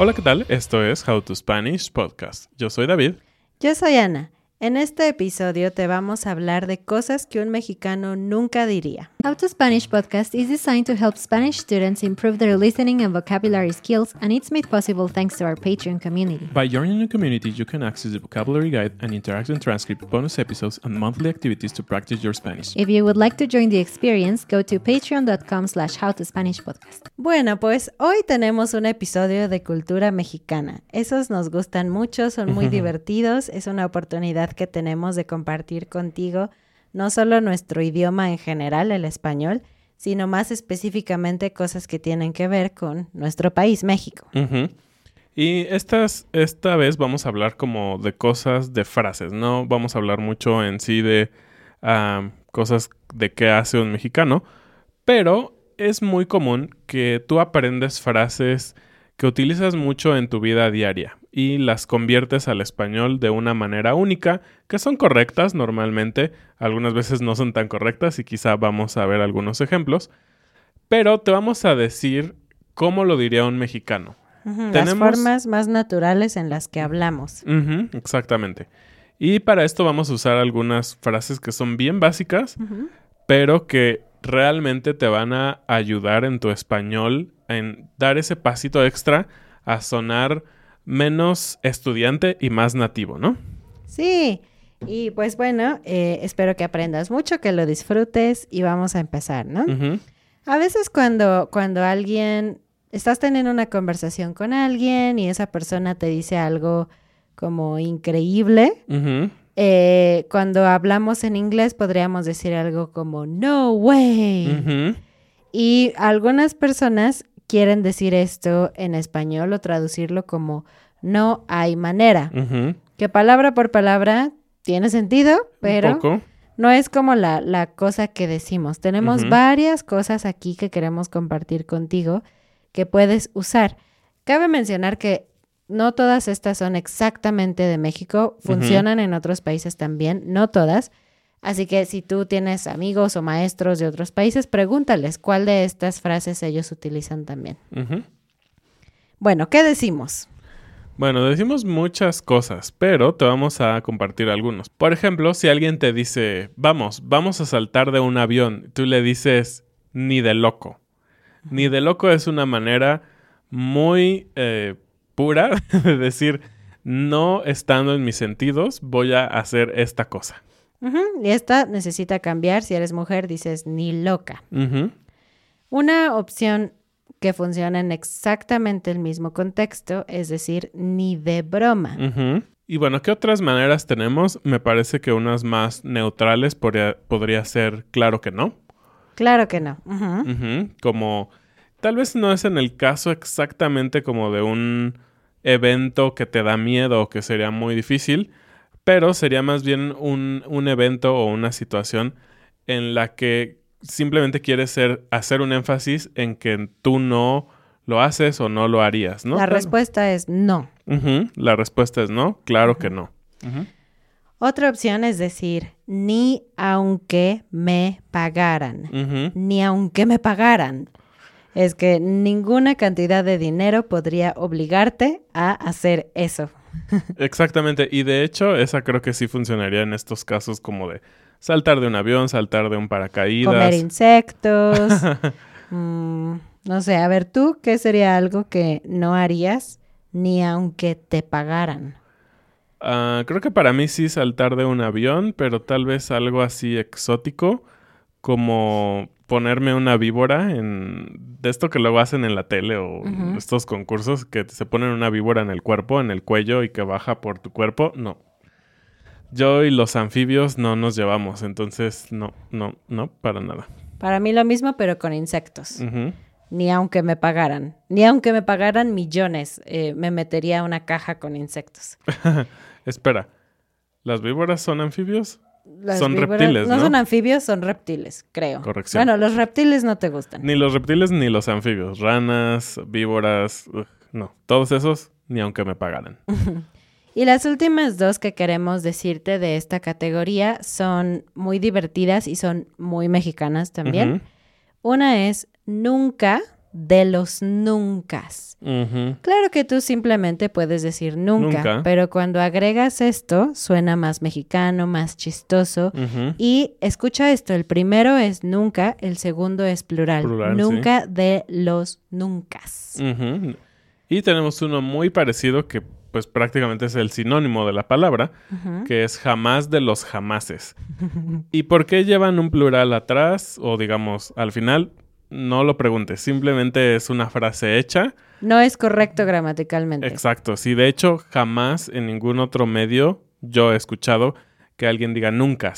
Hola, ¿qué tal? Esto es How to Spanish Podcast. Yo soy David. Yo soy Ana. En este episodio te vamos a hablar de cosas que un mexicano nunca diría. How to Spanish podcast is designed to help Spanish students improve their listening and vocabulary skills, and it's made possible thanks to our Patreon community. By joining the community, you can access the vocabulary guide and interactive transcript, bonus episodes, and monthly activities to practice your Spanish. If you would like to join the experience, go to patreon.com slash howtospanishpodcast. Bueno, pues hoy tenemos un episodio de cultura mexicana. Esos nos gustan mucho, son muy divertidos, es una oportunidad que tenemos de compartir contigo no solo nuestro idioma en general, el español, sino más específicamente cosas que tienen que ver con nuestro país, México. Y estas, esta vez vamos a hablar como de cosas, de frases, no vamos a hablar mucho en sí de cosas de qué hace un mexicano, pero es muy común que tú aprendes frases que utilizas mucho en tu vida diaria y las conviertes al español de una manera única, que son correctas normalmente, algunas veces no son tan correctas y quizá vamos a ver algunos ejemplos, pero te vamos a decir cómo lo diría un mexicano. Las Tenemos- formas más naturales en las que hablamos. Exactamente. Y para esto vamos a usar algunas frases que son bien básicas, pero que realmente te van a ayudar en tu español en dar ese pasito extra a sonar menos estudiante y más nativo, ¿no? Sí, y pues bueno, eh, espero que aprendas mucho, que lo disfrutes y vamos a empezar, ¿no? A veces cuando, cuando alguien, estás teniendo una conversación con alguien y esa persona te dice algo como increíble, eh, cuando hablamos en inglés podríamos decir algo como no way. Y algunas personas quieren decir esto en español o traducirlo como no hay manera. Que palabra por palabra tiene sentido, pero no es como la, la cosa que decimos. Tenemos varias cosas aquí que queremos compartir contigo que puedes usar. Cabe mencionar que no todas estas son exactamente de México, funcionan en otros países también, no todas. Así que si tú tienes amigos o maestros de otros países, pregúntales cuál de estas frases ellos utilizan también. Bueno, ¿qué decimos? Bueno, decimos muchas cosas, pero te vamos a compartir algunos. Por ejemplo, si alguien te dice, vamos, vamos a saltar de un avión, tú le dices, ni de loco. Ni de loco es una manera muy eh, pura de decir, no estando en mis sentidos, voy a hacer esta cosa. Y esta necesita cambiar. Si eres mujer, dices ni loca. Una opción que funciona en exactamente el mismo contexto, es decir, ni de broma. Y bueno, ¿qué otras maneras tenemos? Me parece que unas más neutrales podría, podría ser claro que no. Claro que no. Como tal vez no es en el caso exactamente como de un evento que te da miedo o que sería muy difícil, pero sería más bien un, un evento o una situación en la que simplemente quieres ser, hacer un énfasis en que tú no lo haces o no lo harías, ¿no? La Claro. respuesta es no. La respuesta es no, claro que no. Otra opción es decir, ni aunque me pagaran. Ni aunque me pagaran. Es que ninguna cantidad de dinero podría obligarte a hacer eso. Exactamente, y de hecho esa creo que sí funcionaría en estos casos como de saltar de un avión, saltar de un paracaídas. Comer insectos. mm, no sé, a ver, ¿tú qué sería algo que no harías ni aunque te pagaran? Ah, creo que para mí sí saltar de un avión, pero tal vez algo así exótico como ponerme una víbora en de esto que luego hacen en la tele o estos concursos que se ponen una víbora en el cuerpo, en el cuello y que baja por tu cuerpo. No. Yo y los anfibios no nos llevamos, entonces no, no, no, para nada. Para mí lo mismo, pero con insectos. Ni aunque me pagaran. Ni aunque me pagaran millones, eh, me metería a una caja con insectos. Espera, ¿las víboras son anfibios? Las Son víboras- reptiles, ¿no? son anfibios, son reptiles, creo. Corrección. Bueno, los reptiles no te gustan. Ni los reptiles ni los anfibios. Ranas, víboras, ugh, no. Todos esos, ni aunque me pagaran. Y las últimas dos que queremos decirte de esta categoría son muy divertidas y son muy mexicanas también. Una es nunca de los nuncas. ujú. Claro que tú simplemente puedes decir nunca, Nunca. pero cuando agregas esto suena más mexicano, más chistoso. Y escucha esto, el primero es nunca, el segundo es plural. Plural, sí. nunca de los nuncas. Ujú. Y tenemos uno muy parecido que pues prácticamente es el sinónimo de la palabra, que es jamás de los jamases. ¿Y por qué llevan un plural atrás o digamos al final? No lo preguntes, simplemente es una frase hecha. No es correcto gramaticalmente. Exacto, sí, de hecho jamás en ningún otro medio yo he escuchado que alguien diga nunca.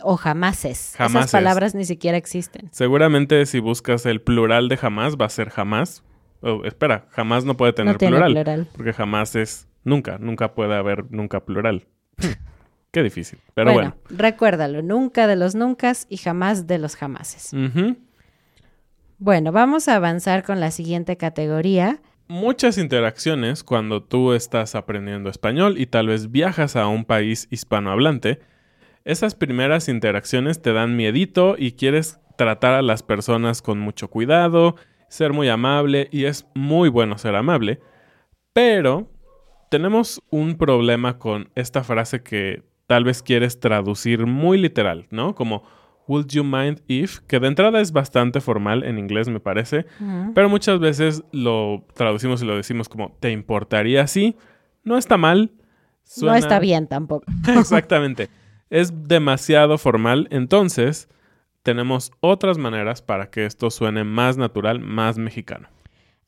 O jamases. Jamases. Esas palabras ni siquiera existen. Seguramente si buscas el plural de jamás va a ser jamás. Oh, espera, jamás no puede tener no tiene plural. plural. Porque jamás es nunca, nunca puede haber nunca plural. Qué difícil. Pero bueno. bueno, recuérdalo, nunca de los nuncas y jamás de los jamases. Ujú. Bueno, vamos a avanzar con la siguiente categoría. Muchas interacciones cuando tú estás aprendiendo español y tal vez viajas a un país hispanohablante. Esas primeras interacciones te dan miedito y quieres tratar a las personas con mucho cuidado, ser muy amable y es muy bueno ser amable. Pero tenemos un problema con esta frase que tal vez quieres traducir muy literal, ¿no? Como Would you mind if? Que de entrada es bastante formal en inglés, me parece. Pero muchas veces lo traducimos y lo decimos como ¿te importaría si? No está mal. No está bien tampoco. Exactamente. Es demasiado formal. Entonces, tenemos otras maneras para que esto suene más natural, más mexicano.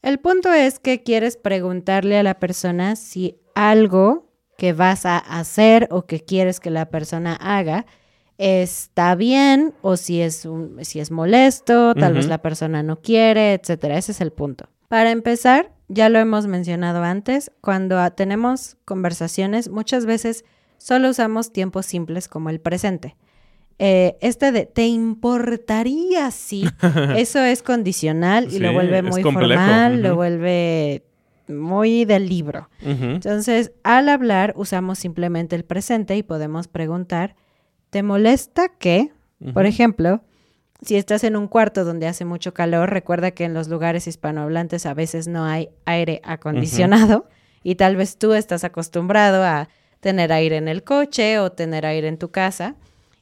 El punto es que quieres preguntarle a la persona si algo que vas a hacer o que quieres que la persona haga está bien o si es, un- si es molesto, tal vez la persona no quiere, etcétera. Ese es el punto. Para empezar, ya lo hemos mencionado antes, cuando tenemos conversaciones, muchas veces solo usamos tiempos simples como el presente. Eh, este de te importaría si, eso es condicional y lo vuelve muy formal, lo vuelve muy del libro. Entonces, al hablar usamos simplemente el presente y podemos preguntar, ¿te molesta que? Por ejemplo, si estás en un cuarto donde hace mucho calor, recuerda que en los lugares hispanohablantes a veces no hay aire acondicionado y tal vez tú estás acostumbrado a tener aire en el coche o tener aire en tu casa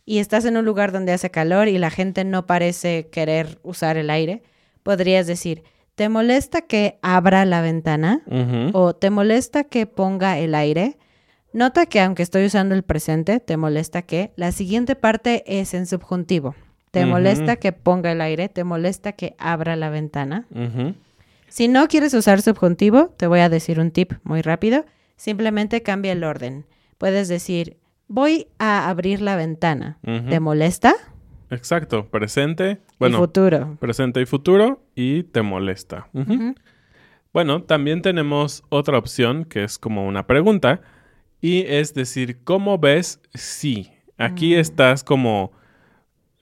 y estás en un lugar donde hace calor y la gente no parece querer usar el aire, podrías decir, ¿te molesta que abra la ventana? O te molesta que ponga el aire, nota que aunque estoy usando el presente, te molesta que la siguiente parte es en subjuntivo. Te molesta que ponga el aire, te molesta que abra la ventana. Si no quieres usar subjuntivo, te voy a decir un tip muy rápido. Simplemente cambia el orden. Puedes decir, voy a abrir la ventana. ¿Te molesta? Exacto. Presente. y Bueno, futuro. presente y futuro y te molesta. Bueno, también tenemos otra opción que es como una pregunta y es decir, ¿cómo ves si? Aquí Mm. estás como,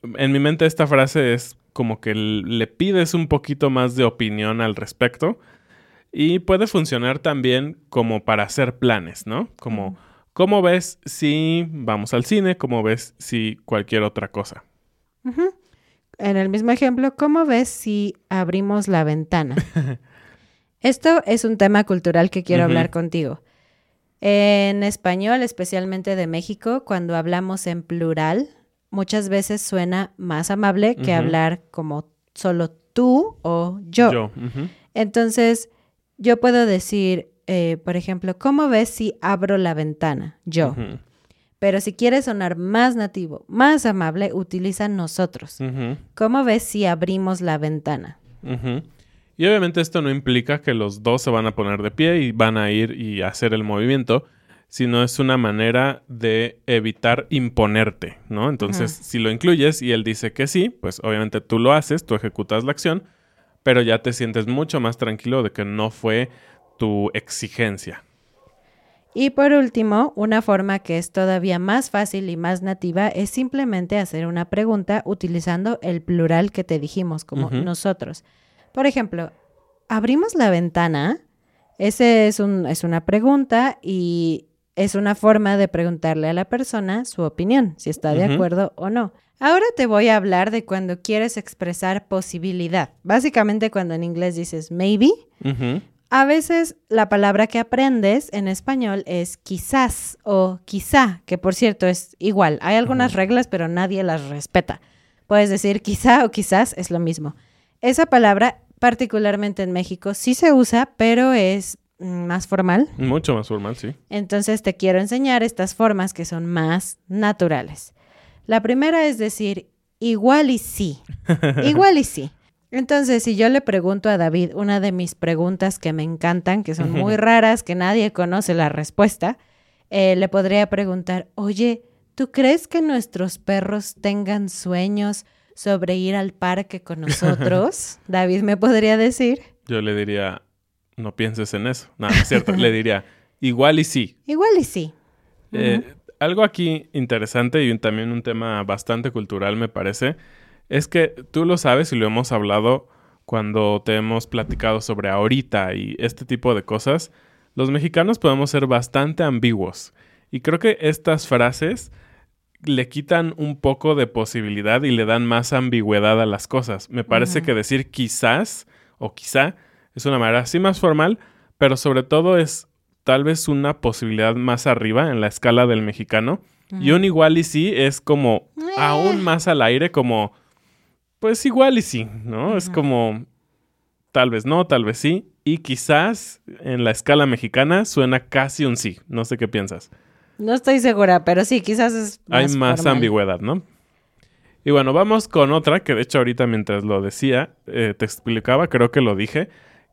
en mi mente esta frase es como que le pides un poquito más de opinión al respecto y puede funcionar también como para hacer planes, ¿no? Como, ¿cómo ves si vamos al cine? ¿Cómo ves si cualquier otra cosa? En el mismo ejemplo, ¿cómo ves si abrimos la ventana? Esto es un tema cultural que quiero hablar contigo. En español, especialmente de México, cuando hablamos en plural, muchas veces suena más amable que hablar como solo tú o yo. Entonces, yo puedo decir, eh, por ejemplo, ¿cómo ves si abro la ventana? Yo. Pero si quieres sonar más nativo, más amable, utiliza nosotros. ¿Cómo ves si abrimos la ventana? Y obviamente esto no implica que los dos se van a poner de pie y van a ir y hacer el movimiento, sino es una manera de evitar imponerte, ¿no? Entonces, si lo incluyes y él dice que sí, pues obviamente tú lo haces, tú ejecutas la acción, pero ya te sientes mucho más tranquilo de que no fue tu exigencia. Y por último, una forma que es todavía más fácil y más nativa es simplemente hacer una pregunta utilizando el plural que te dijimos, como nosotros. Por ejemplo, ¿abrimos la ventana? Ese es, un, es una pregunta y es una forma de preguntarle a la persona su opinión, si está de acuerdo o no. Ahora te voy a hablar de cuando quieres expresar posibilidad. Básicamente cuando en inglés dices maybe, a veces la palabra que aprendes en español es quizás o quizá, que por cierto es igual. Hay algunas reglas, pero nadie las respeta. Puedes decir quizá o quizás es lo mismo. Esa palabra, particularmente en México, sí se usa, pero es más formal. Mucho más formal, sí. Entonces te quiero enseñar estas formas que son más naturales. La primera es decir igual y sí. igual y sí. Entonces, si yo le pregunto a David una de mis preguntas que me encantan, que son muy raras, que nadie conoce la respuesta, eh, le podría preguntar, oye, ¿tú crees que nuestros perros tengan sueños sobre ir al parque con nosotros? David me podría decir, Yo le diría, no pienses en eso. No, es cierto. le diría, igual y sí. igual y sí. Eh, algo aquí interesante y un- también un tema bastante cultural me parece, es que tú lo sabes y lo hemos hablado cuando te hemos platicado sobre ahorita y este tipo de cosas. Los mexicanos podemos ser bastante ambiguos y creo que estas frases le quitan un poco de posibilidad y le dan más ambigüedad a las cosas. Me parece que decir quizás o quizá es una manera así más formal, pero sobre todo es tal vez una posibilidad más arriba en la escala del mexicano. Y un igual y sí es como aún más al aire, como pues igual y sí, ¿no? Es como tal vez no, tal vez sí. Y quizás en la escala mexicana suena casi un sí. No sé qué piensas. No estoy segura, pero sí, quizás es Hay más formal. ambigüedad, ¿no? Y bueno, vamos con otra que de hecho ahorita mientras lo decía, eh, te explicaba, creo que lo dije,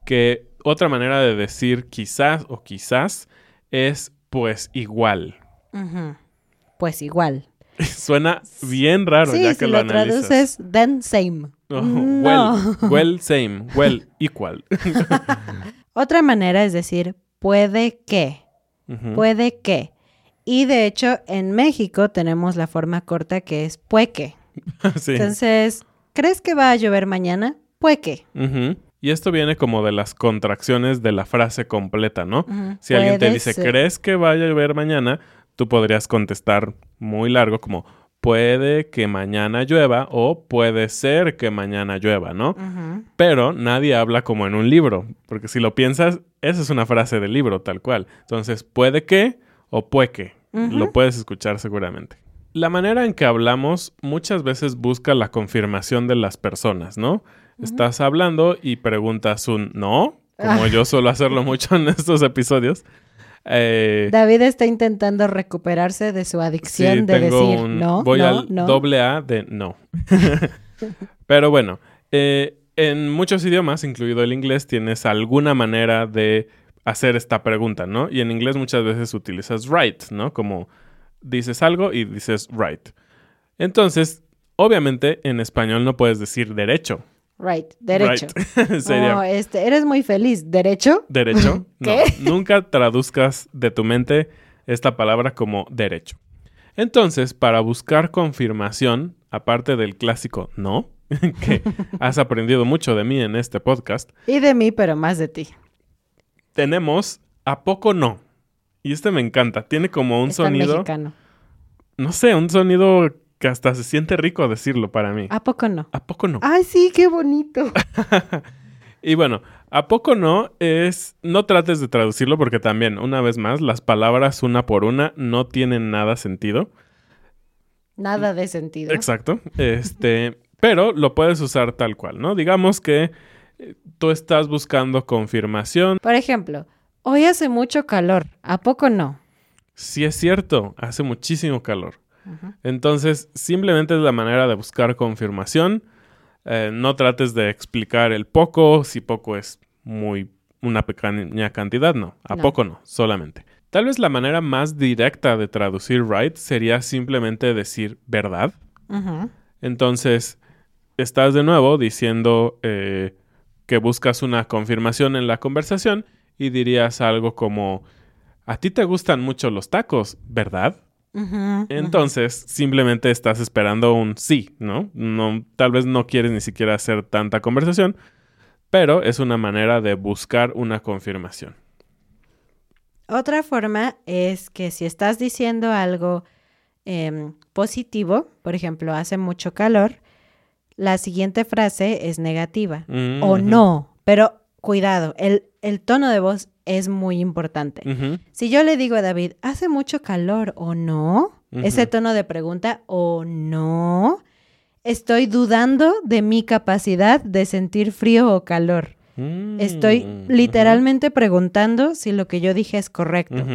que otra manera de decir quizás o quizás es pues igual. Pues igual. Suena bien raro sí, ya si que lo, lo, analizas. traduces, then same. Oh, no. Well, well, same, well, equal. Otra manera es decir, puede que, puede que. Y de hecho, en México tenemos la forma corta que es pueque. Sí. Entonces, ¿crees que va a llover mañana? Pueque. Ujú. Y esto viene como de las contracciones de la frase completa, ¿no? Si alguien te dice, ser. ¿crees que vaya a llover mañana? Tú podrías contestar muy largo como, puede que mañana llueva o puede ser que mañana llueva, ¿no? Pero nadie habla como en un libro, porque si lo piensas, esa es una frase del libro tal cual. Entonces, puede que o puede que. Ujú. Lo puedes escuchar seguramente. La manera en que hablamos muchas veces busca la confirmación de las personas, ¿no? Estás hablando y preguntas un no, como Ah. yo suelo hacerlo mucho en estos episodios. Eh, David está intentando recuperarse de su adicción sí, de decir un- no, Voy no, al no. doble A de no. Pero bueno, eh, en muchos idiomas, incluido el inglés, tienes alguna manera de hacer esta pregunta, ¿no? Y en inglés muchas veces utilizas right, ¿no? Como dices algo y dices right. Entonces, obviamente en español no puedes decir derecho. Right, derecho. Right. Sería Oh, este, eres muy feliz. ¿Derecho? derecho. ¿Qué? No, nunca traduzcas de tu mente esta palabra como derecho. Entonces, para buscar confirmación, aparte del clásico no, que has aprendido mucho de mí en este podcast, Y de mí, pero más de ti. Tenemos a poco no. Y este me encanta. Tiene como un sonido, mexicano. no sé, un sonido que hasta se siente rico decirlo para mí. ¿A poco no? ¿A poco no? Ay, sí, qué bonito. Y bueno, ¿a poco no? Es. No trates de traducirlo porque también, una vez más, las palabras una por una no tienen nada sentido. Nada de sentido. Exacto. Este. Pero lo puedes usar tal cual, ¿no? Digamos que tú estás buscando confirmación. Por ejemplo, hoy hace mucho calor. ¿A poco no? Si es cierto, hace muchísimo calor. Entonces, simplemente es la manera de buscar confirmación. Eh, no trates de explicar el poco, si poco es muy una pequeña cantidad, no. A No. poco no, solamente. Tal vez la manera más directa de traducir right sería simplemente decir verdad. Entonces, estás de nuevo diciendo eh, que buscas una confirmación en la conversación y dirías algo como, a ti te gustan mucho los tacos, ¿verdad? Entonces, simplemente estás esperando un sí, ¿no? ¿no? Tal vez no quieres ni siquiera hacer tanta conversación, pero es una manera de buscar una confirmación. Otra forma es que si estás diciendo algo em, positivo, por ejemplo, hace mucho calor, la siguiente frase es negativa Mm, o ujú, no, pero cuidado, el, el tono de voz es muy importante. Si yo le digo a David, hace mucho calor o no, ese tono de pregunta o no, estoy dudando de mi capacidad de sentir frío o calor. mm, Estoy literalmente preguntando si lo que yo dije es correcto.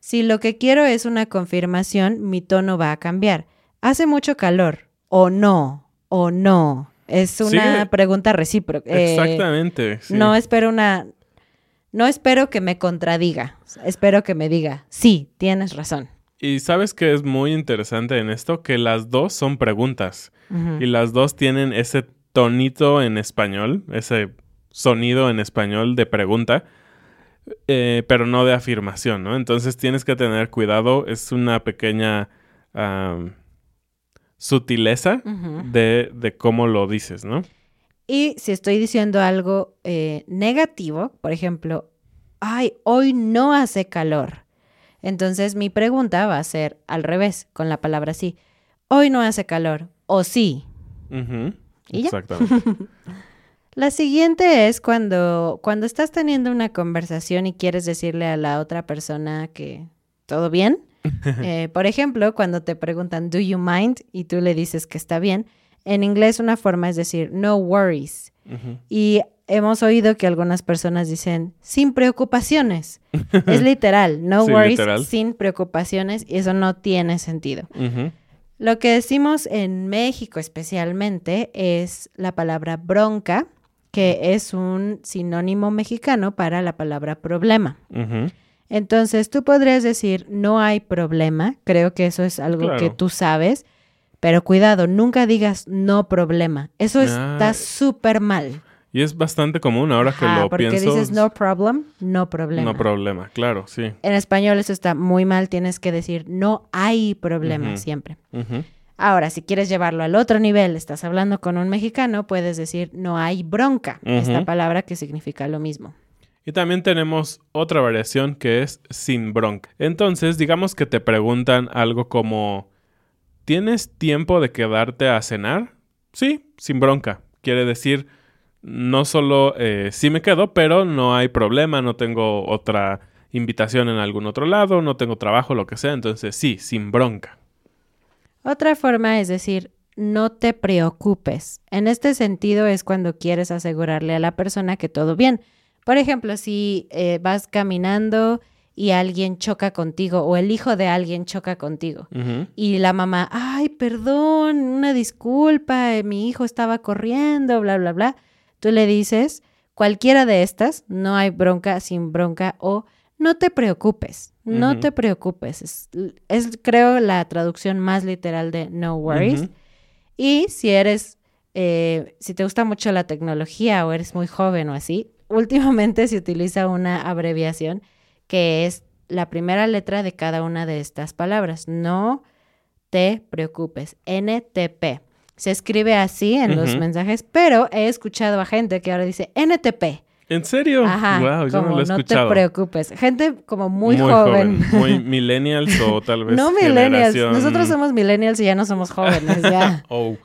Si lo que quiero es una confirmación, mi tono va a cambiar. ¿Hace mucho calor? ¿O no? ¿O no? Es una pregunta recíproca. Eh, Exactamente. sí. No espero una... No espero que me contradiga. Espero que me diga, sí, tienes razón. Y sabes que es muy interesante en esto que las dos son preguntas y las dos tienen ese tonito en español, ese sonido en español de pregunta, eh, pero no de afirmación, ¿no? Entonces tienes que tener cuidado, es una pequeña sutileza de, de cómo lo dices, ¿no? Y si estoy diciendo algo eh, negativo, por ejemplo, ay, hoy no hace calor. Entonces mi pregunta va a ser al revés, con la palabra sí. Hoy no hace calor. O sí. ¿Y ya? Exactamente. La siguiente es cuando, cuando estás teniendo una conversación y quieres decirle a la otra persona que todo bien. Eh, por ejemplo, cuando te preguntan, ¿do you mind? Y tú le dices que está bien. En inglés una forma es decir, no worries. Y hemos oído que algunas personas dicen, sin preocupaciones. es literal, no Sí, worries, literal. sin preocupaciones. Y eso no tiene sentido. Lo que decimos en México especialmente es la palabra bronca, que es un sinónimo mexicano para la palabra problema. Entonces tú podrías decir, no hay problema, creo que eso es algo Claro. que tú sabes, pero cuidado, nunca digas no problema, eso Ah. está súper mal. Y es bastante común ahora que lo porque pienso. dices no problem, no problema. No problema, claro, sí. en español eso está muy mal, tienes que decir no hay problema siempre. Ahora, si quieres llevarlo al otro nivel, estás hablando con un mexicano, puedes decir no hay bronca, esta palabra que significa lo mismo. Y también tenemos otra variación que es sin bronca. Entonces, digamos que te preguntan algo como ¿Tienes tiempo de quedarte a cenar? Sí, sin bronca. Quiere decir, no solo eh, sí me quedo, pero no hay problema, no tengo otra invitación en algún otro lado, no tengo trabajo, lo que sea. Entonces, sí, sin bronca. Otra forma es decir, no te preocupes. En este sentido es cuando quieres asegurarle a la persona que todo bien. Por ejemplo, si eh, vas caminando y alguien choca contigo o el hijo de alguien choca contigo y la mamá, ay, perdón, una disculpa, eh, mi hijo estaba corriendo, bla, bla, bla. Tú le dices, cualquiera de estas, no hay bronca, sin bronca o no te preocupes, no te preocupes. Es, es, creo la traducción más literal de no worries. Y si eres, eh, si te gusta mucho la tecnología o eres muy joven o así, últimamente se utiliza una abreviación que es la primera letra de cada una de estas palabras. No te preocupes. NTP. Se escribe así en los mensajes, pero he escuchado a gente que ahora dice NTP. ¿En serio? Ajá. wow, yo como no lo he no escuchado. te preocupes. Gente como muy, joven. Muy millennials o tal vez. no millennials. generación- Nosotros somos millennials y ya no somos jóvenes, ya. Oh,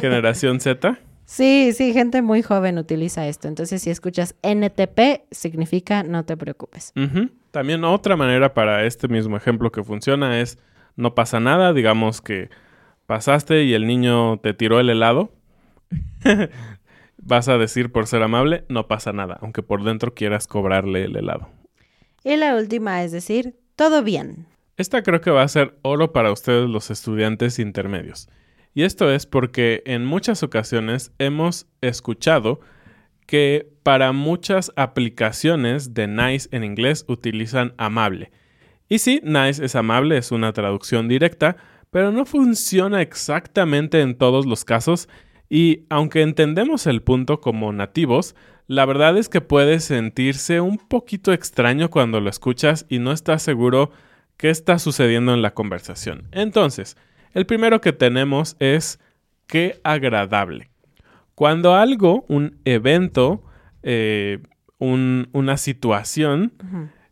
generación Z. Sí, sí, gente muy joven utiliza esto. Entonces, si escuchas NTP, significa no te preocupes. También otra manera para este mismo ejemplo que funciona es no pasa nada, digamos que pasaste y el niño te tiró el helado. Vas a decir por ser amable, no pasa nada, aunque por dentro quieras cobrarle el helado. Y la última es decir, todo bien. Esta creo que va a ser oro para ustedes los estudiantes intermedios. Y esto es porque en muchas ocasiones hemos escuchado que para muchas aplicaciones de nice en inglés utilizan amable. Y sí, nice es amable, es una traducción directa, pero no funciona exactamente en todos los casos y aunque entendemos el punto como nativos, la verdad es que puede sentirse un poquito extraño cuando lo escuchas y no estás seguro qué está sucediendo en la conversación. Entonces, el primero que tenemos es qué agradable. Cuando algo, un evento, eh, un- una situación,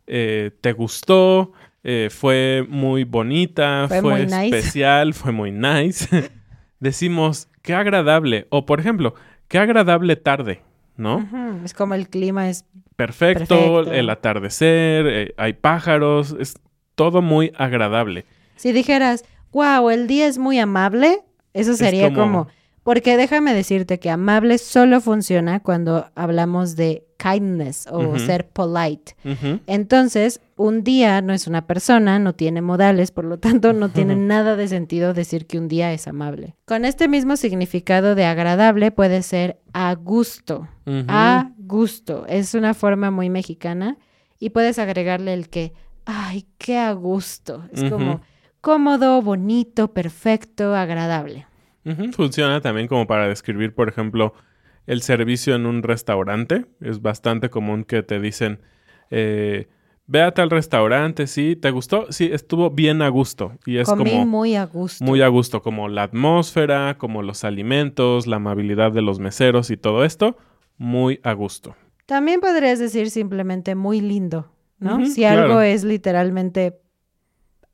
eh, te gustó, eh, fue muy bonita, Fue fue, muy nice. especial, fue muy nice. Decimos, qué agradable. O por ejemplo, qué agradable tarde, ¿no? Es como el clima es... Perfecto, Perfecto. el atardecer, hay pájaros, es todo muy agradable. Si dijeras, wow, el día es muy amable, eso sería como- como... Porque déjame decirte que amable solo funciona cuando hablamos de kindness o ser polite. Entonces, un día no es una persona, no tiene modales, por lo tanto no tiene nada de sentido decir que un día es amable. Con este mismo significado de agradable puede ser a gusto. A gusto. Es una forma muy mexicana y puedes agregarle el que, ay, qué a gusto. Es como cómodo, bonito, perfecto, agradable. Funciona también como para describir, por ejemplo, el servicio en un restaurante. Es bastante común que te dicen, eh, ve a tal restaurante, sí, ¿te gustó? Sí, estuvo bien a gusto. Y es Comí como muy a gusto. muy a gusto, como la atmósfera, como los alimentos, la amabilidad de los meseros y todo esto, muy a gusto. También podrías decir simplemente muy lindo, ¿no? Si claro. algo es literalmente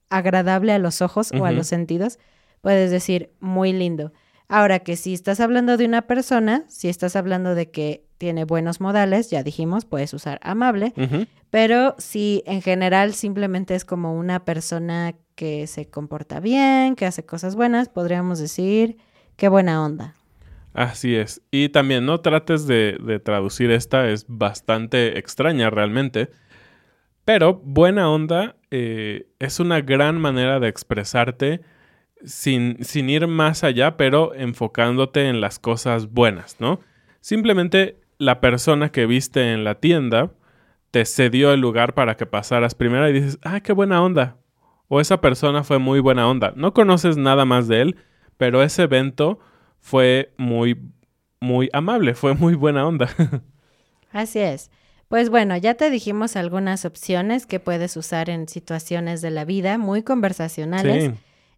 agradable a los ojos o a los sentidos, puedes decir muy lindo. Ahora que si estás hablando de una persona, si estás hablando de que tiene buenos modales, ya dijimos, puedes usar amable, pero si en general simplemente es como una persona que se comporta bien, que hace cosas buenas, podríamos decir qué buena onda. Así es. Y también no trates de, de traducir esta, es bastante extraña realmente. Pero buena onda eh, es una gran manera de expresarte sin, sin ir más allá, pero enfocándote en las cosas buenas, ¿no? Simplemente la persona que viste en la tienda te cedió el lugar para que pasaras primero y dices, ah, qué buena onda. O esa persona fue muy buena onda. No conoces nada más de él, pero ese evento fue muy, muy amable, fue muy buena onda. Así es. Pues bueno, ya te dijimos algunas opciones que puedes usar en situaciones de la vida muy conversacionales. sí.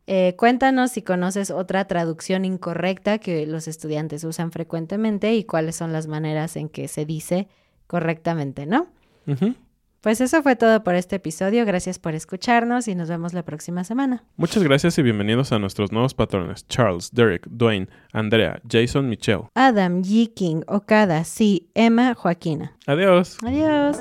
Eh, cuéntanos si conoces otra traducción incorrecta que los estudiantes usan frecuentemente y cuáles son las maneras en que se dice correctamente, ¿no? Pues eso fue todo por este episodio. Gracias por escucharnos y nos vemos la próxima semana. Muchas gracias y bienvenidos a nuestros nuevos patrones. Charles, Derek, Dwayne, Andrea, Jason, Michelle. Adam, Yi King, Okada, sí, Emma, Joaquina. Adiós. Adiós.